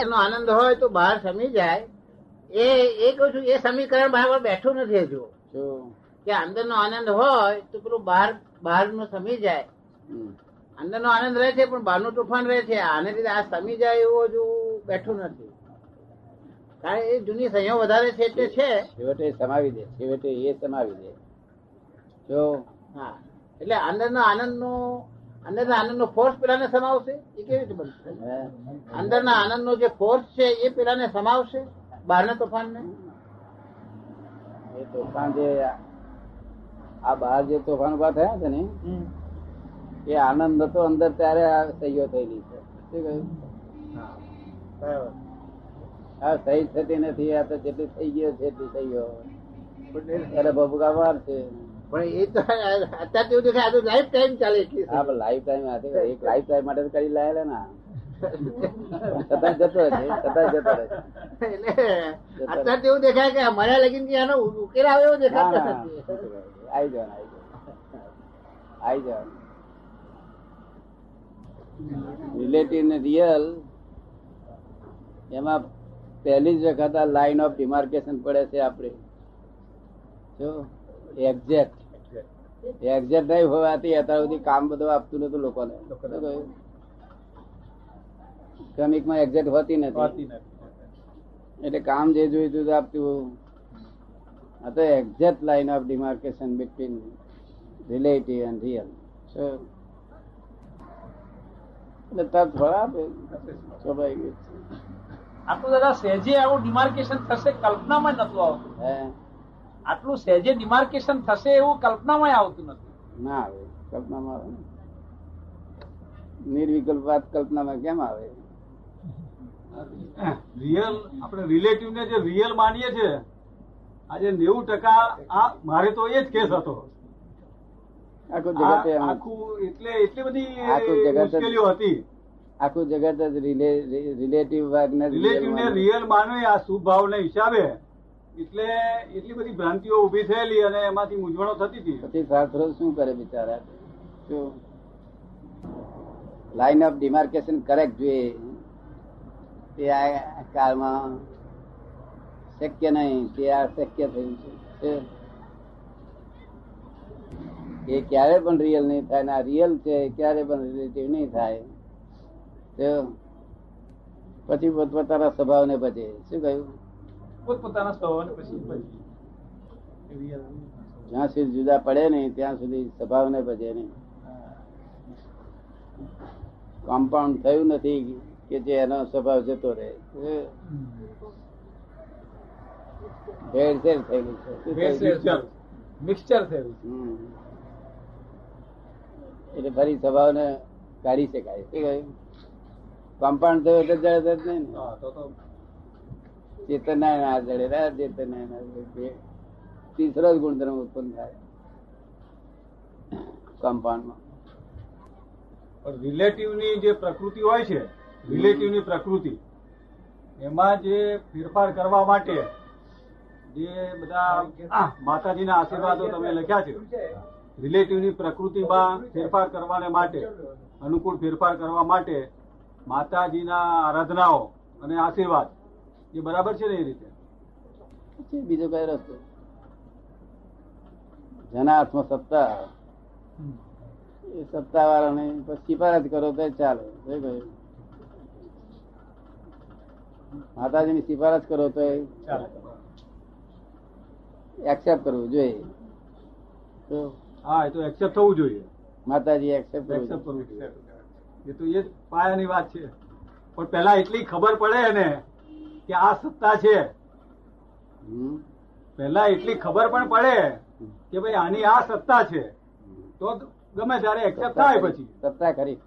એનો આનંદ હોય તો બહાર સમી જાય. એ એ કહું છું એ સમીકરણ બરાબર બેઠું નથી હજુ. કે અંદરનો આનંદ હોય તો પેલું બહાર બહારનું સમી જાય. અંદરનો આનંદ રહે છે પણ બહારનું તોફાન રહે છે. આને લીધે આ સમી જાય એવું હજુ બેઠું નથી. કારણ એ જૂની સંયમ વધારે છે તે છે. છેવટે સમાવી દે છેવટે એ સમાવી દે. જો. હા. એટલે અંદરનો આનંદનો અંદરના આનંદનો ફોર્સ પેલાને સમાવશે? એ કેવી રીતે બનશે? અંદરના આનંદનો જે ફોર્સ છે એ પેલાને સમાવશે? બહારના તોફાનને? એ તોફાન જે આ બહાર જે તોફાન ઊભા થયા છે ને એ આનંદ હતો અંદર ત્યારે આ સહીઓ થયેલી છે. શું કહ્યું? આ સહી થતી નથી આ તો જેટલી થઈ ગયો છે એટલી સહીઓ. ત્યારે બબુકા વાર છે. પણ એ તો અત્યારે એવું દેખાય આ તો લાઈફ ટાઈમ ચાલે એટલી હા પણ લાઈફ ટાઈમ એક લાઈફ ટાઈમ માટે તો કરી લાયેલા ના જતો રહે છે જતો રહે છે. એટલે અત્યારે એવું દેખાય કે મર્યા લગીન આનો ઉકેલ આવે એવો દેખાતો નથી આઈ જવાનું આવી જવાનું. રિલેટિવ ને રિયલ એમાં પહેલી જ વખત આ લાઈન ઓફ ડિમાર્કેશન પડે છે આપણે. જો એક્ઝેક્ટ એક્ઝેક્ટ નહીં હોવાથી અત્યાર સુધી કામ બધું આપતું નતું લોકોને? ક્રમિકમાં એક્ઝેક્ટ હોતી નથી. એટલે કામ જે જોઈતું હતું આપતું. આ તો exact line of demarcation between relative and real એટલે તરત ફળ આપે. સ્વાભાવિક આટલું દાદા સહેજે આવું ડિમાર્કેશન થશે કલ્પનામાં નતું આવતું. હે. આટલું સહેજે ડિમાર્કેશન થશે એવું કલ્પનામાં આવતું નથી. ના આવે કલ્પનામાં આવે નિર્વિકલ્પ વાત કલ્પનામાં કેમ આવે? રિયલ આપણે રિલેટિવ ને જે રિયલ માનીએ છીએ આજે નેવું ટકા આ મારે તો એ જ કેસ હતો. આખું જગત આખું એટલે એટલી બધી આખું જગત મુશ્કેલીઓ હતી. આખું જગત જ રિલેટિવ ને રિલેટિવ ને રિયલ માનવે આ શુભ ભાવના હિસાબે એટલે એટલી બધી ભ્રાંતિઓ ઊભી થયેલી અને એમાંથી મૂંઝવણો થતી હતી. પછી શાસ્ત્રો શું કરે બિચારા? શું લાઈન ઓફ ડિમાર્કેશન કરેક્ટ જોઈએ. તે આ કાળમાં શક્ય નહીં તે આ શક્ય થયું છે. એ ક્યારે પણ રિયલ નહીં થાય ના રિયલ છે ક્યારે પણ રિલેટિવ નહીં થાય. તો પછી પોતપોતાના સ્વભાવને બચે શું કહ્યું? પોતપોતાના સ્વભાવને પછી પછી જ્યાં સુધી જુદા પડે નહીં ત્યાં સુધી સ્વભાવને બચે નહીં કમ્પાઉન્ડ થયું નથી કે જે એનો સ્વભાવ જતો રહે. ભેળસેળ થયેલું છે. થયેલું? મિક્સચર થયું હમ. એટલે ફરી સ્વભાવને કાઢી શકાય. શું કહ્યું? કમ્પાઉન્ડ થયું એટલે જ નહીં ને? તો તો ચેતના ના જડે ચેતના ના જડે તીસરો જ ગુણધર્મ ઉત્પન્ન થાય. કમ્પાઉન્ડમાં. રિલેટિવની જે પ્રકૃતિ હોય છે રિલેટિવની પ્રકૃતિ, એમાં જે ફેરફાર કરવા માટે જે બધા માતાજીના આશીર્વાદો તમે લખ્યા છે રિલેટિવની પ્રકૃતિમાં ફેરફાર કરવાને માટે, અનુકૂળ ફેરફાર કરવા માટે માતાજીના આરાધનાઓ અને આશીર્વાદ એ બરાબર છે ને એ રીતે? બીજો કઈ રસ્તો? જેના હાથમાં સત્તા એ સત્તા વાળાને સિફારસ કરો તો ચાલે. માતાજીની સિફારસ કરો તો એક્સેપ્ટ કરવું જોઈએ. તો હા એ તો એક્સેપ્ટ થવું જોઈએ. માતાજી એક્સેપ્ટ એક્સેપ્ટ કરવું જોઈએ. એ તો એ પાયાની વાત છે. પણ પેલા એટલી ખબર પડે ને કે આ સત્તા છે. પહેલા એટલી ખબર પણ પડે કે ભાઈ આની આ સત્તા છે. તો ગમે ત્યારે એક્સેપ્ટ થાય પછી. સત્તા ખરી